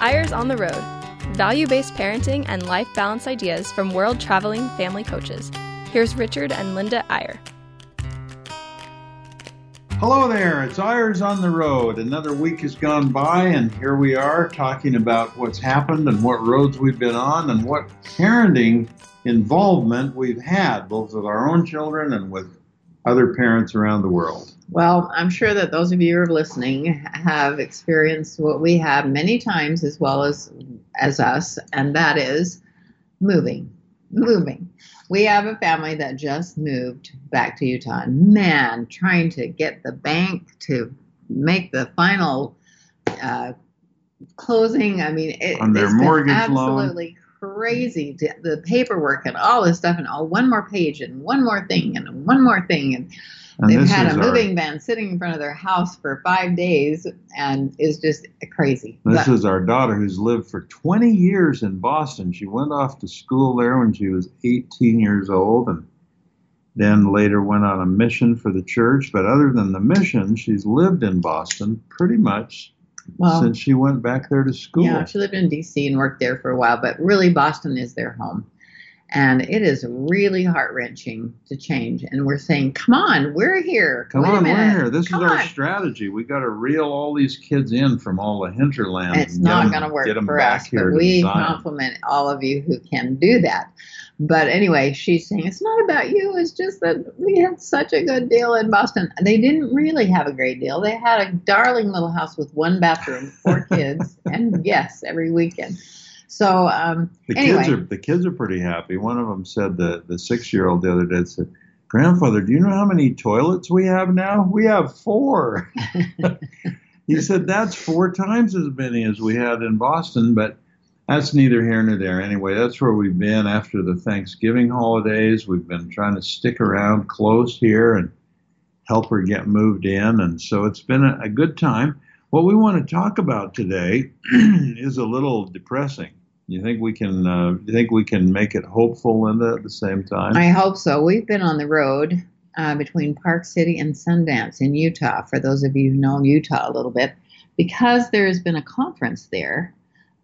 Eyres on the Road value based parenting and life balance ideas from world traveling family coaches. Here's Richard and Linda Eyre. Hello there, it's Eyres on the Road. Another week has gone by, and here we are talking about what's happened and what roads we've been on and what parenting involvement we've had, both with our own children and with other parents around the world. Well, I'm sure that those of you who are listening have experienced what we have many times as well as as us, and that is moving. Moving. We have a family that just moved back to Utah. And man, trying to get the bank to make the final uh, closing. I mean, it, On their mortgage loan. absolutely crazy. to- The paperwork and all this stuff, and all one more page and one more thing and one more thing, and And They've had a our- moving van sitting in front of their house for five days and is just crazy. This But- is our daughter who's lived for 20 years in Boston. She went off to school there when she was 18 years old and then later went on a mission for the church. But other than the mission, she's lived in Boston pretty much well, since she went back there to school. yeah, she lived in D.C. and worked there for a while, but really Boston is their home. And it is really heart wrenching to change. And we're saying, come on, we're here. Come Wait on, we're here. This Come is our on." strategy. We got to reel all these kids in from all the hinterland. It's not going to work for us, but we compliment all of you who can do that. But anyway, she's saying it's not about you. It's just that we had such a good deal in Boston. They didn't really have a great deal. They had a darling little house with one bathroom, four kids, and guests every weekend. So um, The anyway, kids are the kids are pretty happy. One of them said the the six year old the other day said, "Grandfather, do you know how many toilets we have now? We have four. he said that's four times as many as we had in Boston, but that's neither here nor there. Anyway, that's where we've been after the Thanksgiving holidays. We've been trying to stick around close here and help her get moved in, and so it's been a, a good time. What we want to talk about today is a little depressing. You think we can? Uh, you think we can make it hopeful, Linda, at the same time? I hope so. We've been on the road uh, between Park City and Sundance in Utah, for those of you who know Utah a little bit, because there has been a conference there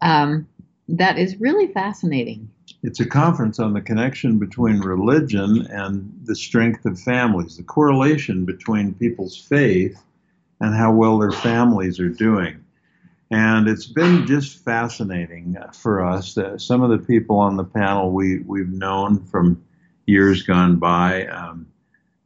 um, that is really fascinating. It's a conference on the connection between religion and the strength of families, the correlation between people's faith and how well their families are doing. And it's been just fascinating for us. Uh, some of the people on the panel we, we've known from years gone by. Um,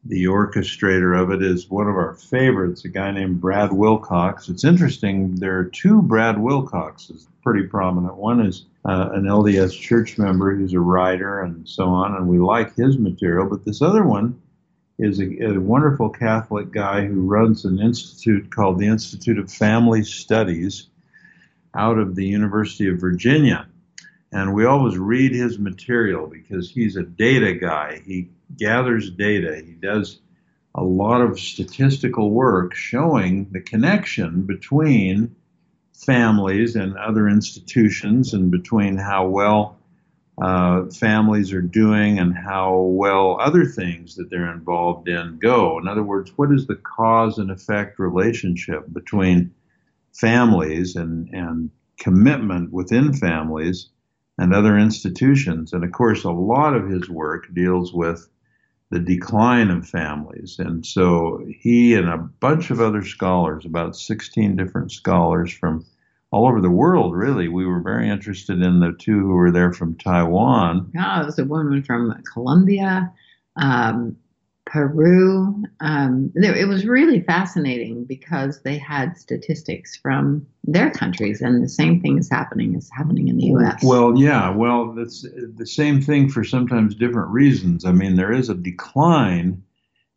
the orchestrator of it is one of our favorites, a guy named Brad Wilcox. It's interesting, there are two Brad Wilcoxes, pretty prominent. One is uh, an LDS church member who's a writer and so on, and we like his material. But this other one is a, a wonderful Catholic guy who runs an institute called the Institute of Family Studies out of the University of Virginia. And we always read his material because he's a data guy. He gathers data. He does a lot of statistical work showing the connection between families and other institutions and between how well uh, families are doing and how well other things that they're involved in go. In other words, what is the cause and effect relationship between families and, and commitment within families and other institutions? And of course, a lot of his work deals with the decline of families. And so he and a bunch of other scholars, about 16 different scholars from all over the world, really, we were very interested in the two who were there from Taiwan. Oh, it was a woman from Colombia, um, Peru. Um, it was really fascinating because they had statistics from their countries, and the same thing is happening is happening in the U.S. Well, yeah, well, that's the same thing for sometimes different reasons. I mean, there is a decline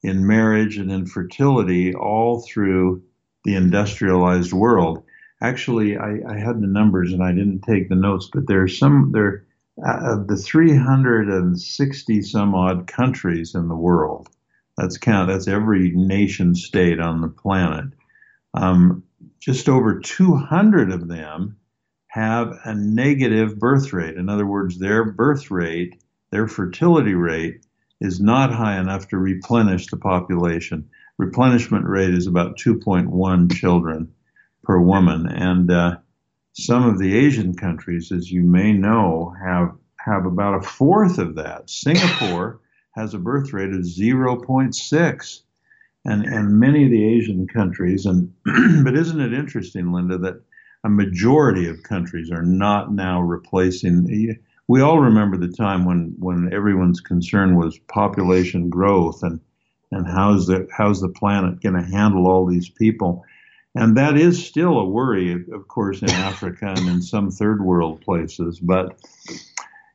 in marriage and in fertility all through the industrialized world. Actually, I, I had the numbers and I didn't take the notes, but there's some there uh, of the 360 some odd countries in the world. That's count. That's every nation state on the planet. Um, just over 200 of them have a negative birth rate. In other words, their birth rate, their fertility rate, is not high enough to replenish the population. Replenishment rate is about 2.1 children per woman, and uh, some of the Asian countries, as you may know, have have about a fourth of that. Singapore has a birth rate of 0.6, and and many of the Asian countries. And but isn't it interesting, Linda, that a majority of countries are not now replacing. We all remember the time when when everyone's concern was population growth and and how's the how's the planet going to handle all these people and that is still a worry, of course, in Africa and in some third world places. But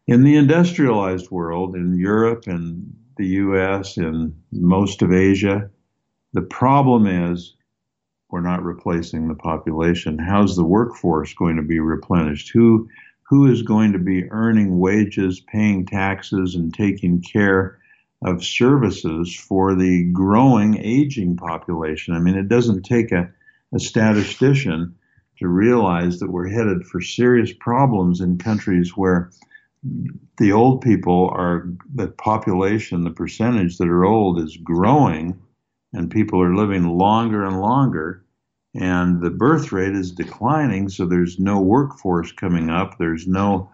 in the industrialized world, in Europe and the US and most of Asia, the problem is we're not replacing the population. How's the workforce going to be replenished? Who who is going to be earning wages, paying taxes, and taking care of services for the growing aging population? I mean, it doesn't take a a statistician to realize that we're headed for serious problems in countries where the old people are the population, the percentage that are old is growing, and people are living longer and longer, and the birth rate is declining. So there's no workforce coming up. There's no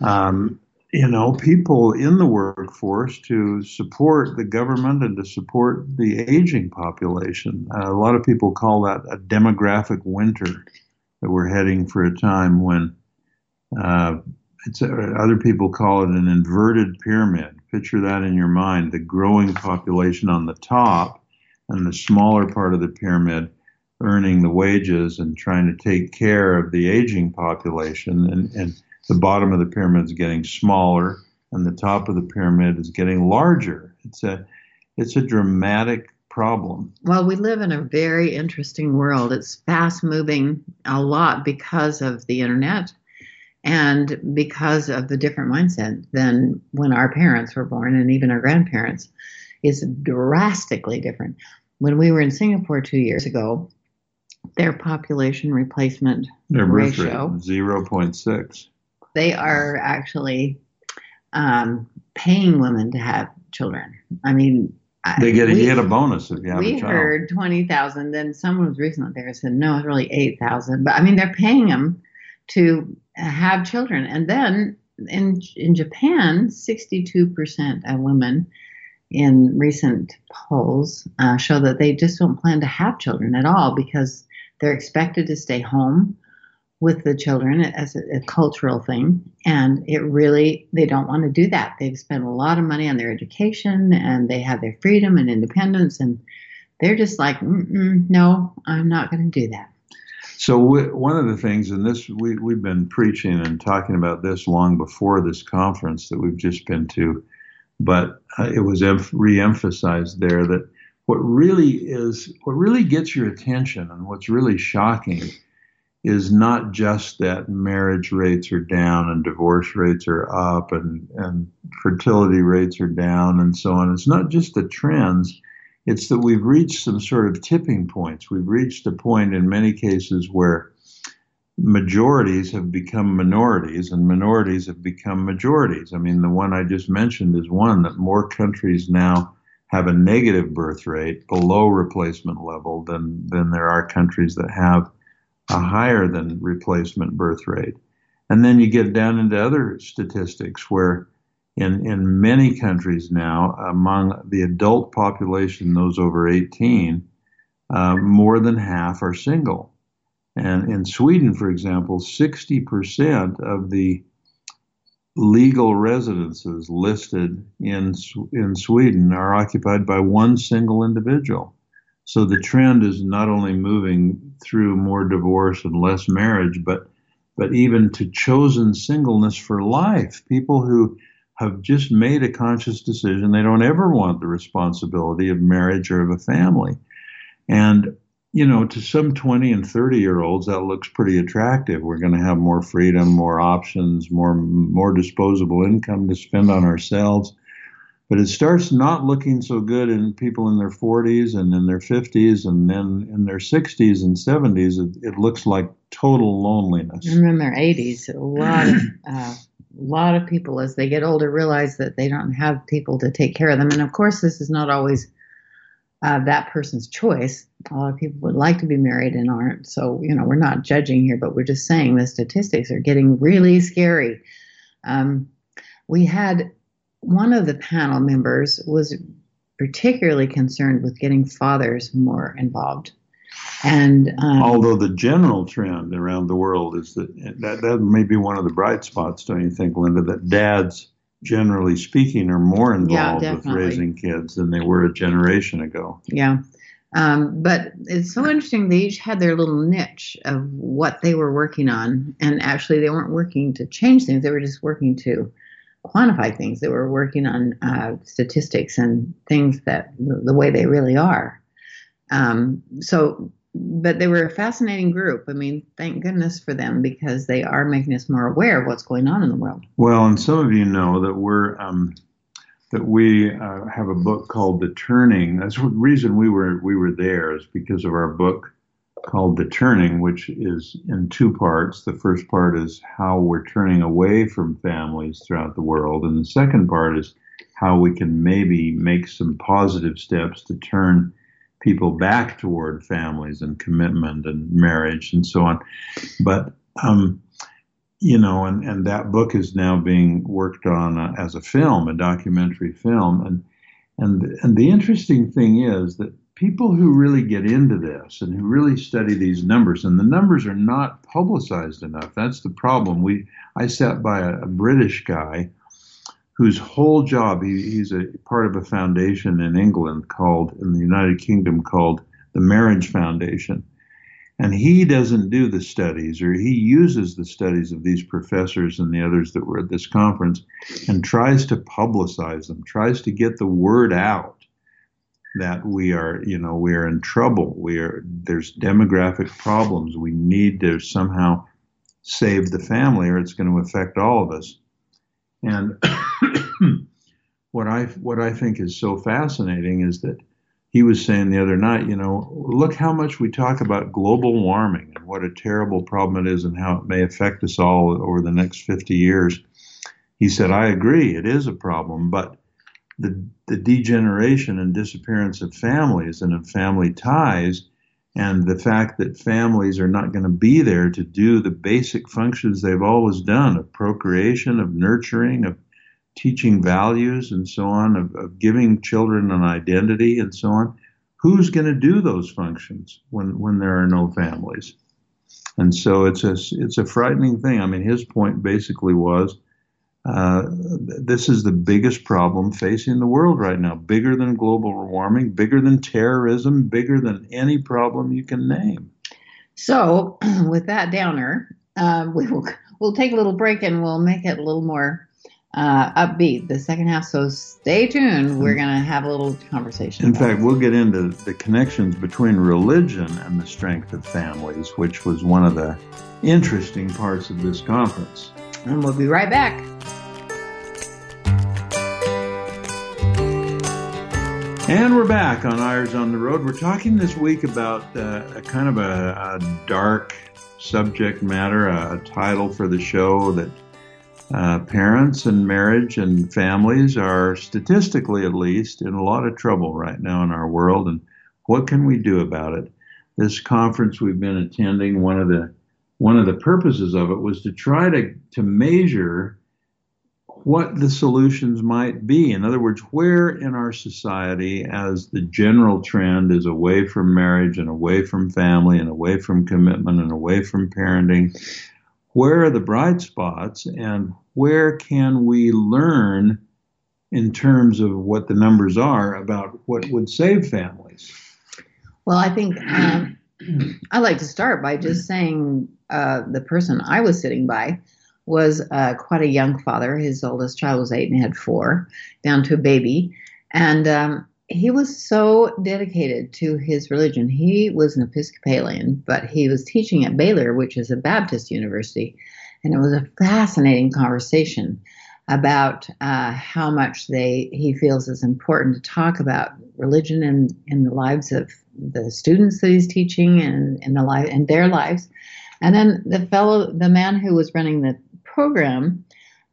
um, you know, people in the workforce to support the government and to support the aging population. Uh, a lot of people call that a demographic winter that we're heading for a time when uh, it's, other people call it an inverted pyramid. Picture that in your mind: the growing population on the top, and the smaller part of the pyramid earning the wages and trying to take care of the aging population and, and the bottom of the pyramid is getting smaller and the top of the pyramid is getting larger. It's a it's a dramatic problem. Well, we live in a very interesting world. It's fast moving a lot because of the internet and because of the different mindset than when our parents were born and even our grandparents is drastically different. When we were in Singapore 2 years ago, their population replacement their ratio 0.6 they are actually um, paying women to have children. I mean, they get a, we, get a bonus if you have we a child. We heard twenty thousand. Then someone was recently there said no, it's really eight thousand. But I mean, they're paying them to have children, and then in in Japan, sixty two percent of women in recent polls uh, show that they just don't plan to have children at all because they're expected to stay home with the children as a, a, cultural thing. And it really, they don't want to do that. They've spent a lot of money on their education and they have their freedom and independence. And they're just like, no, I'm not going to do that. So one of the things, and this we, we've been preaching and talking about this long before this conference that we've just been to, but uh, it was em- reemphasized there that what really is, what really gets your attention and what's really shocking is not just that marriage rates are down and divorce rates are up and, and fertility rates are down and so on. It's not just the trends. It's that we've reached some sort of tipping points. We've reached a point in many cases where majorities have become minorities and minorities have become majorities. I mean, the one I just mentioned is one that more countries now have a negative birth rate below replacement level than, than there are countries that have a higher than replacement birth rate. And then you get down into other statistics where in, in many countries now, among the adult population, those over 18, uh, more than half are single. And in Sweden, for example, 60% of the legal residences listed in, in Sweden are occupied by one single individual. So the trend is not only moving through more divorce and less marriage, but but even to chosen singleness for life. People who have just made a conscious decision they don't ever want the responsibility of marriage or of a family. And you know, to some 20 and 30 year olds, that looks pretty attractive. We're going to have more freedom, more options, more more disposable income to spend on ourselves. But it starts not looking so good in people in their 40s and in their 50s, and then in their 60s and 70s, it, it looks like total loneliness. And in their 80s, a lot of uh, a lot of people, as they get older, realize that they don't have people to take care of them. And of course, this is not always uh, that person's choice. a lot of people would like to be married and aren't. So, you know, we're not judging here, but we're just saying the statistics are getting really scary. Um, we had one of the panel members was particularly concerned with getting fathers more involved. And um, although the general trend around the world is that, that that may be one of the bright spots, don't you think, Linda? That dads, generally speaking, are more involved Yeah, with raising kids than they were a generation ago. Yeah. Um, but it's so interesting. They each had their little niche of what they were working on. And actually, they weren't working to change things, they were just working to quantify things. They were working on uh, statistics and things that the, the way they really are. Um, so, but they were a fascinating group. I mean, thank goodness for them because they are making us more aware of what's going on in the world. Well, and some of you know that we're um, that we uh, have a book called The Turning. That's the reason we were we were there is because of our book called The Turning, which is in two parts. The first part is how we're turning away from families throughout the world, and the second part is how we can maybe make some positive steps to turn people back toward families and commitment and marriage and so on. But um, you know, and, and that book is now being worked on uh, as a film, a documentary film, and and and the interesting thing is that people who really get into this and who really study these numbers, and the numbers are not publicized enough. That's the problem. We I sat by a, a British guy whose whole job he, he's a part of a foundation in England called in the United Kingdom called the Marriage Foundation. And he doesn't do the studies or he uses the studies of these professors and the others that were at this conference and tries to publicize them tries to get the word out that we are you know we are in trouble. We are there's demographic problems. We need to somehow save the family or it's going to affect all of us and what i what i think is so fascinating is that he was saying the other night, you know, look how much we talk about global warming and what a terrible problem it is and how it may affect us all over the next 50 years. He said, I agree, it is a problem, but the, the degeneration and disappearance of families and of family ties and the fact that families are not going to be there to do the basic functions they've always done of procreation, of nurturing, of teaching values and so on, of, of giving children an identity and so on. Who's going to do those functions when, when there are no families? And so it's a, it's a frightening thing. I mean, his point basically was uh, this is the biggest problem facing the world right now, bigger than global warming, bigger than terrorism, bigger than any problem you can name. So, with that downer, uh, we will we'll take a little break and we'll make it a little more uh, upbeat the second half. So stay tuned. We're going to have a little conversation. In fact, we'll get into the connections between religion and the strength of families, which was one of the interesting parts of this conference. and we'll be right back. And we're back on Eyres on the Road. We're talking this week about uh, a kind of a, a dark subject matter, a, a title for the show that uh, parents and marriage and families are statistically at least in a lot of trouble right now in our world and what can we do about it this conference we've been attending one of the one of the purposes of it was to try to to measure what the solutions might be in other words where in our society as the general trend is away from marriage and away from family and away from commitment and away from parenting where are the bright spots and where can we learn in terms of what the numbers are about what would save families? Well, I think um, I like to start by just saying uh, the person I was sitting by was uh, quite a young father. His oldest child was eight and had four, down to a baby. And um, he was so dedicated to his religion. He was an Episcopalian, but he was teaching at Baylor, which is a Baptist university. And it was a fascinating conversation about uh, how much they he feels is important to talk about religion and in the lives of the students that he's teaching and in the life and their lives. And then the fellow, the man who was running the program,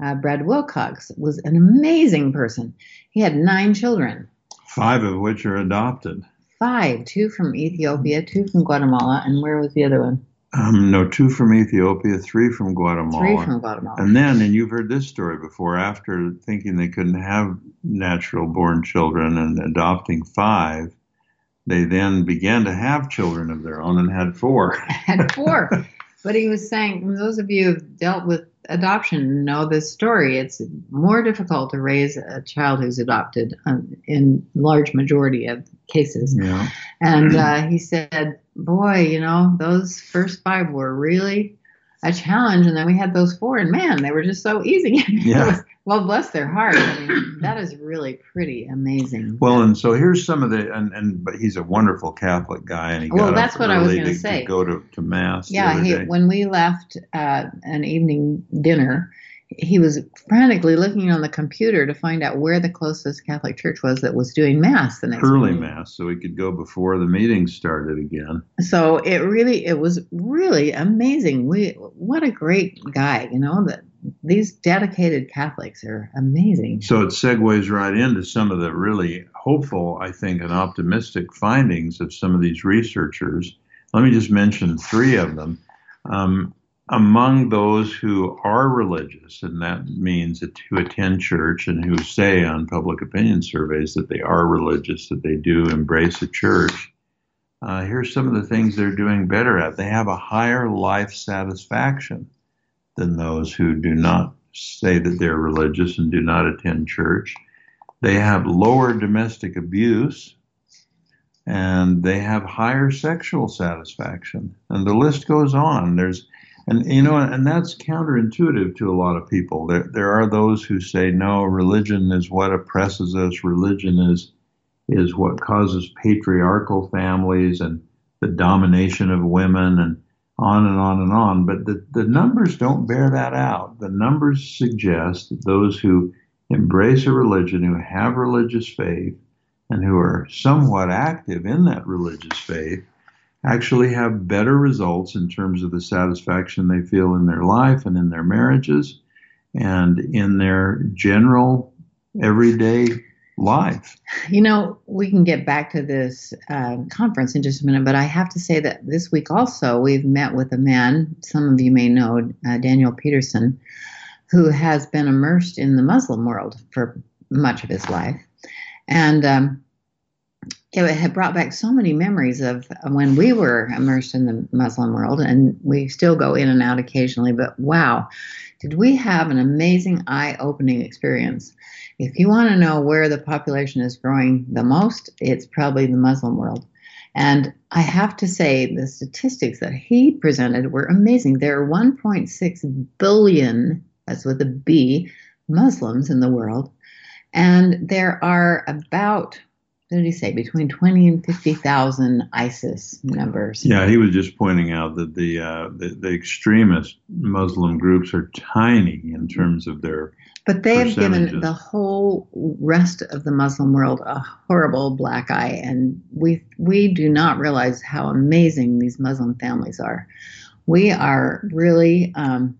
uh, Brad Wilcox, was an amazing person. He had nine children, Five of which are adopted. five, two from Ethiopia, two from Guatemala, and where was the other one? Um, no, two from Ethiopia, three from Guatemala. Three from Guatemala. And then, and you've heard this story before, after thinking they couldn't have natural born children and adopting five, they then began to have children of their own and had four. had four. but he was saying, those of you who've dealt with adoption know this story. It's more difficult to raise a child who's adopted um, in large majority of cases. Yeah. And uh, he said, boy, you know, those first five were really a challenge. And then we had those four, and man, they were just so easy. Yeah. well, bless their heart. I mean, that is really pretty amazing. Well, and so here's some of the, and, and but he's a wonderful Catholic guy, and he Well, got that's what I was say. to go to, to mass. Yeah, he, when we left uh, an evening dinner, he was frantically looking on the computer to find out where the closest Catholic church was that was doing mass the next early morning. mass, so he could go before the meeting started again. So it really, it was really amazing. We, what a great guy, you know. That these dedicated Catholics are amazing. So it segues right into some of the really hopeful, I think, and optimistic findings of some of these researchers. Let me just mention three of them. Um, among those who are religious, and that means that who attend church and who say on public opinion surveys that they are religious, that they do embrace a church, uh, here's some of the things they're doing better at. They have a higher life satisfaction than those who do not say that they're religious and do not attend church. They have lower domestic abuse and they have higher sexual satisfaction. And the list goes on. There's and you know, and that's counterintuitive to a lot of people. There, there are those who say, "No, religion is what oppresses us. Religion is is what causes patriarchal families and the domination of women, and on and on and on." But the the numbers don't bear that out. The numbers suggest that those who embrace a religion, who have religious faith, and who are somewhat active in that religious faith actually have better results in terms of the satisfaction they feel in their life and in their marriages and in their general everyday life. You know, we can get back to this uh, conference in just a minute, but I have to say that this week also we've met with a man, some of you may know, uh, Daniel Peterson, who has been immersed in the Muslim world for much of his life. And um, it had brought back so many memories of when we were immersed in the Muslim world, and we still go in and out occasionally, but wow, did we have an amazing eye opening experience. If you want to know where the population is growing the most, it's probably the Muslim world. And I have to say, the statistics that he presented were amazing. There are 1.6 billion, that's with a B, Muslims in the world. And there are about, what did he say, between 20 and 50,000 ISIS members. Yeah, he was just pointing out that the, uh, the the extremist Muslim groups are tiny in terms of their But they have given the whole rest of the Muslim world a horrible black eye, and we we do not realize how amazing these Muslim families are. We are really um,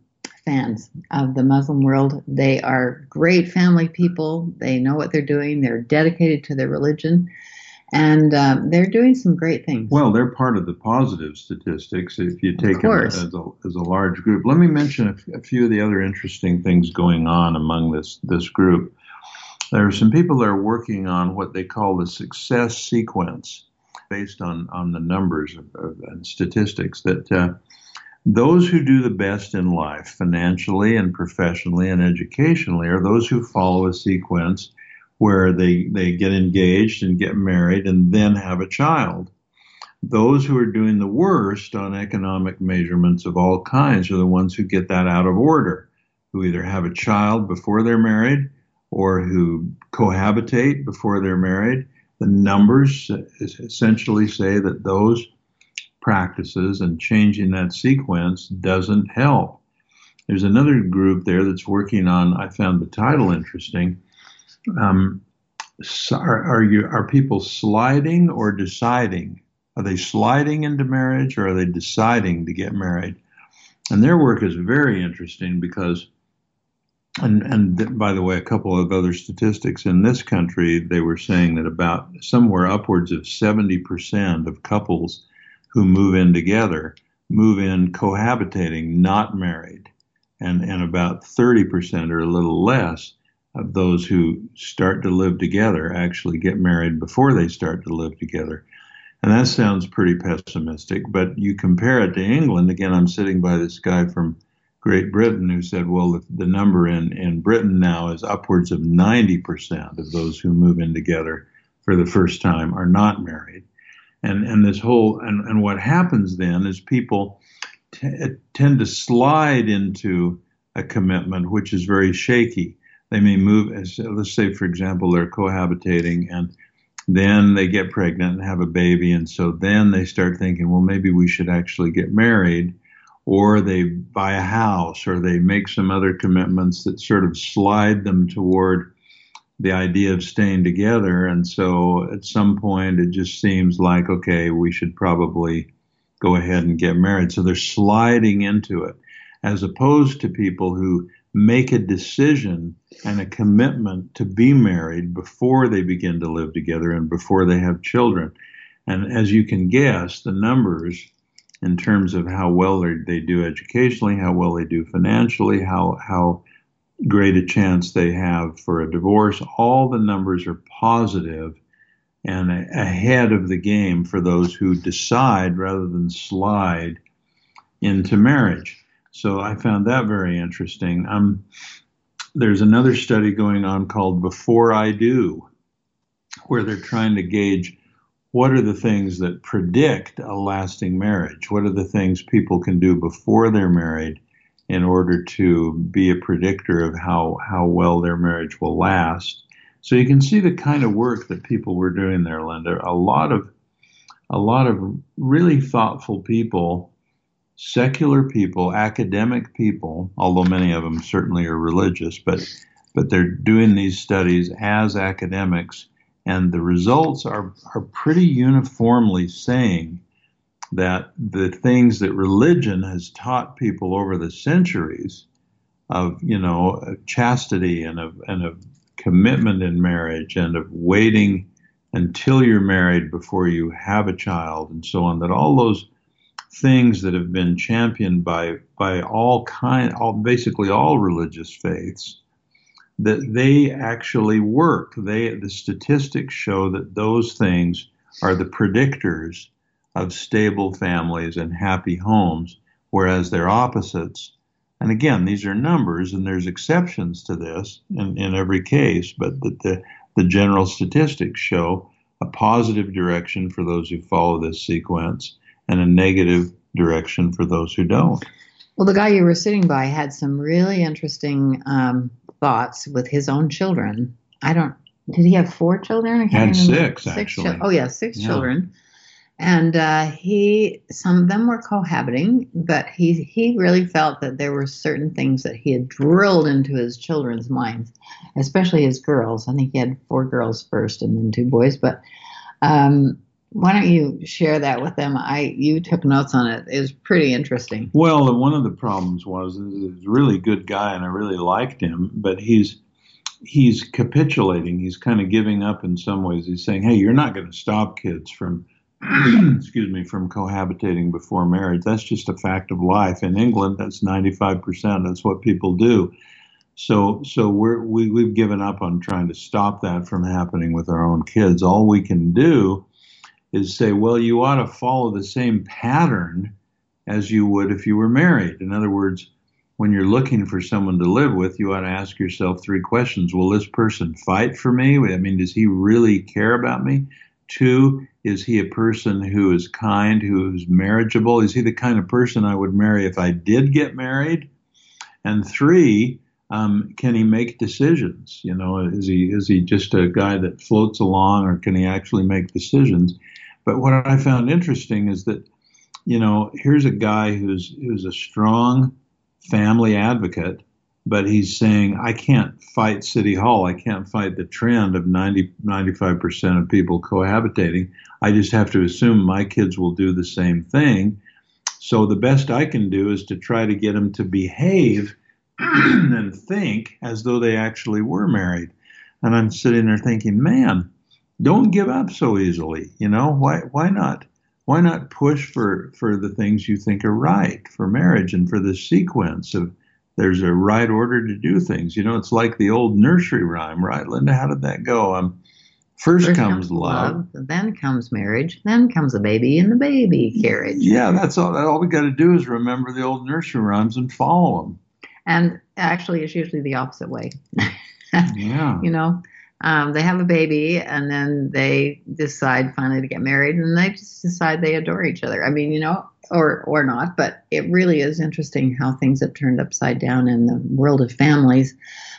fans of the Muslim world. They are great family people. They know what they're doing. They're dedicated to their religion, and um, they're doing some great things. Well, they're part of the positive statistics if you take them as a, as a large group. Let me mention a, f- a few of the other interesting things going on among this, this group. There are some people that are working on what they call the success sequence based on, on the numbers of, of, and statistics that uh, those who do the best in life, financially and professionally and educationally, are those who follow a sequence where they, they get engaged and get married and then have a child. Those who are doing the worst on economic measurements of all kinds are the ones who get that out of order, who either have a child before they're married or who cohabitate before they're married. The numbers essentially say that those practices and changing that sequence doesn't help. There's another group there that's working on, I found the title interesting. Um, are, are you are people sliding or deciding? Are they sliding into marriage or are they deciding to get married? And their work is very interesting because and, and by the way, a couple of other statistics in this country, they were saying that about somewhere upwards of 70% of couples who move in together move in cohabitating, not married. And, and about 30% or a little less of those who start to live together actually get married before they start to live together. And that sounds pretty pessimistic, but you compare it to England. Again, I'm sitting by this guy from Great Britain who said, well, the, the number in, in Britain now is upwards of 90% of those who move in together for the first time are not married. And, and this whole, and, and what happens then is people t- tend to slide into a commitment which is very shaky. They may move, as, let's say, for example, they're cohabitating and then they get pregnant and have a baby. And so then they start thinking, well, maybe we should actually get married or they buy a house or they make some other commitments that sort of slide them toward the idea of staying together. And so at some point it just seems like, okay, we should probably go ahead and get married. So they're sliding into it as opposed to people who make a decision and a commitment to be married before they begin to live together and before they have children. And as you can guess, the numbers in terms of how well they do educationally, how well they do financially, how how great a chance they have for a divorce. All the numbers are positive and ahead of the game for those who decide rather than slide into marriage. So I found that very interesting. Um, there's another study going on called Before I Do, where they're trying to gauge what are the things that predict a lasting marriage? What are the things people can do before they're married in order to be a predictor of how, how well their marriage will last? So you can see the kind of work that people were doing there, Linda. A lot of a lot of really thoughtful people, secular people, academic people, although many of them certainly are religious, but but they're doing these studies as academics and the results are, are pretty uniformly saying that the things that religion has taught people over the centuries of, you know, of chastity and of, and of commitment in marriage and of waiting until you're married before you have a child and so on, that all those things that have been championed by, by all kind, all, basically all religious faiths, that they actually work. They, the statistics show that those things are the predictors of stable families and happy homes, whereas they're opposites. And again, these are numbers, and there's exceptions to this in, in every case, but the, the, the general statistics show a positive direction for those who follow this sequence and a negative direction for those who don't. Well, the guy you were sitting by had some really interesting um, thoughts with his own children. I don't. Did he have four children? I had six, six actually. Chi- oh yeah, six yeah. children. And uh, he, some of them were cohabiting, but he he really felt that there were certain things that he had drilled into his children's minds, especially his girls. I think he had four girls first and then two boys. But um, why don't you share that with them? I you took notes on it. It was pretty interesting. Well, one of the problems was he's a really good guy, and I really liked him, but he's he's capitulating. He's kind of giving up in some ways. He's saying, "Hey, you're not going to stop kids from." excuse me, from cohabitating before marriage. That's just a fact of life. In England, that's 95%. That's what people do. So, so we're, we, we've given up on trying to stop that from happening with our own kids. All we can do is say, well, you ought to follow the same pattern as you would if you were married. In other words, when you're looking for someone to live with, you ought to ask yourself three questions. Will this person fight for me? I mean, does he really care about me? Two, is he a person who is kind, who is marriageable? Is he the kind of person I would marry if I did get married? And three, um, can he make decisions? You know, is he is he just a guy that floats along, or can he actually make decisions? But what I found interesting is that, you know, here's a guy who's who's a strong family advocate, but he's saying, I can't fight City Hall. I can't fight the trend of 90, 95% of people cohabitating. I just have to assume my kids will do the same thing. So the best I can do is to try to get them to behave and think as though they actually were married. And I'm sitting there thinking, man, don't give up so easily. You know, why why not why not push for for the things you think are right for marriage and for the sequence of there's a right order to do things. You know, it's like the old nursery rhyme, right, Linda? How did that go? Um, first, first comes, comes love, love, then comes marriage, then comes a baby in the baby carriage. Yeah, that's all. All we got to do is remember the old nursery rhymes and follow them. And actually, it's usually the opposite way. yeah. You know, um, they have a baby and then they decide finally to get married and they just decide they adore each other. I mean, you know, or or not, but it really is interesting how things have turned upside down in the world of families.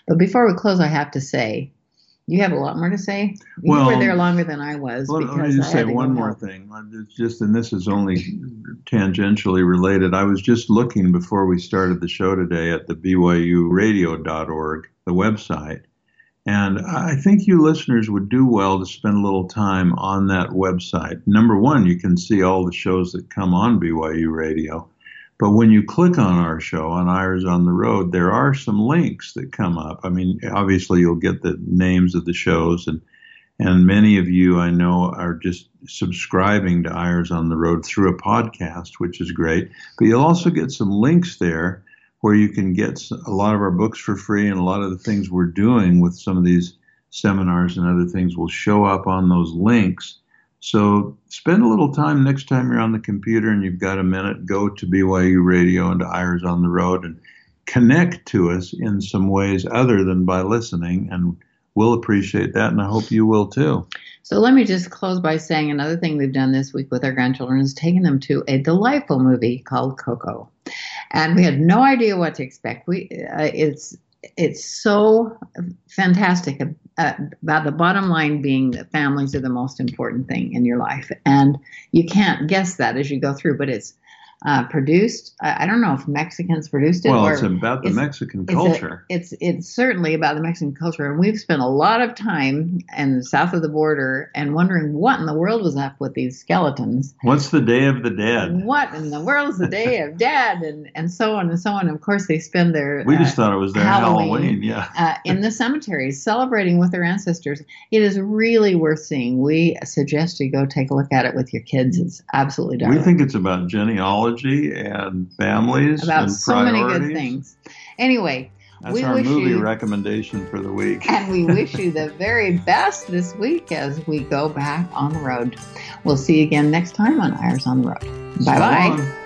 But before we close, I have to say, you have a lot more to say. You well, were there longer than I was. Let, let me just say one more help. thing. It's just, and this is only tangentially related. I was just looking before we started the show today at the BYURadio.org, the website, and I think you listeners would do well to spend a little time on that website. Number one, you can see all the shows that come on BYU Radio. But when you click on our show on Eyres on the Road, there are some links that come up. I mean, obviously you'll get the names of the shows and and many of you I know are just subscribing to Eyres on the Road through a podcast, which is great. But you'll also get some links there where you can get a lot of our books for free and a lot of the things we're doing with some of these seminars and other things will show up on those links. So spend a little time next time you're on the computer and you've got a minute, go to BYU Radio and to Eyres on the Road and connect to us in some ways other than by listening. And we'll appreciate that. And I hope you will too. So let me just close by saying another thing we've done this week with our grandchildren is taking them to a delightful movie called Coco and we had no idea what to expect. We uh, it's it's so fantastic uh, about the bottom line being that families are the most important thing in your life, and you can't guess that as you go through. But it's uh, produced. I, I, don't know if Mexicans produced it. Well, it's about the it's, Mexican culture. It's, a, it's, it's certainly about the Mexican culture, and we've spent a lot of time in the south of the border and wondering what in the world was up with these skeletons. What's the Day of the Dead? What in the world's the Day of Dead, and and so on and so on. Of course, they spend their we just uh, thought it was their Halloween, Halloween yeah, uh, in the cemeteries celebrating with their ancestors. It is really worth seeing. We suggest you go take a look at it with your kids. It's absolutely darling. We think it's about genealogy and families about and so many good things. Anyway, that's we our movie you, recommendation for the week. and we wish you the very best this week as we go back on the road. We'll see you again next time on Eyres on the Road. Bye bye.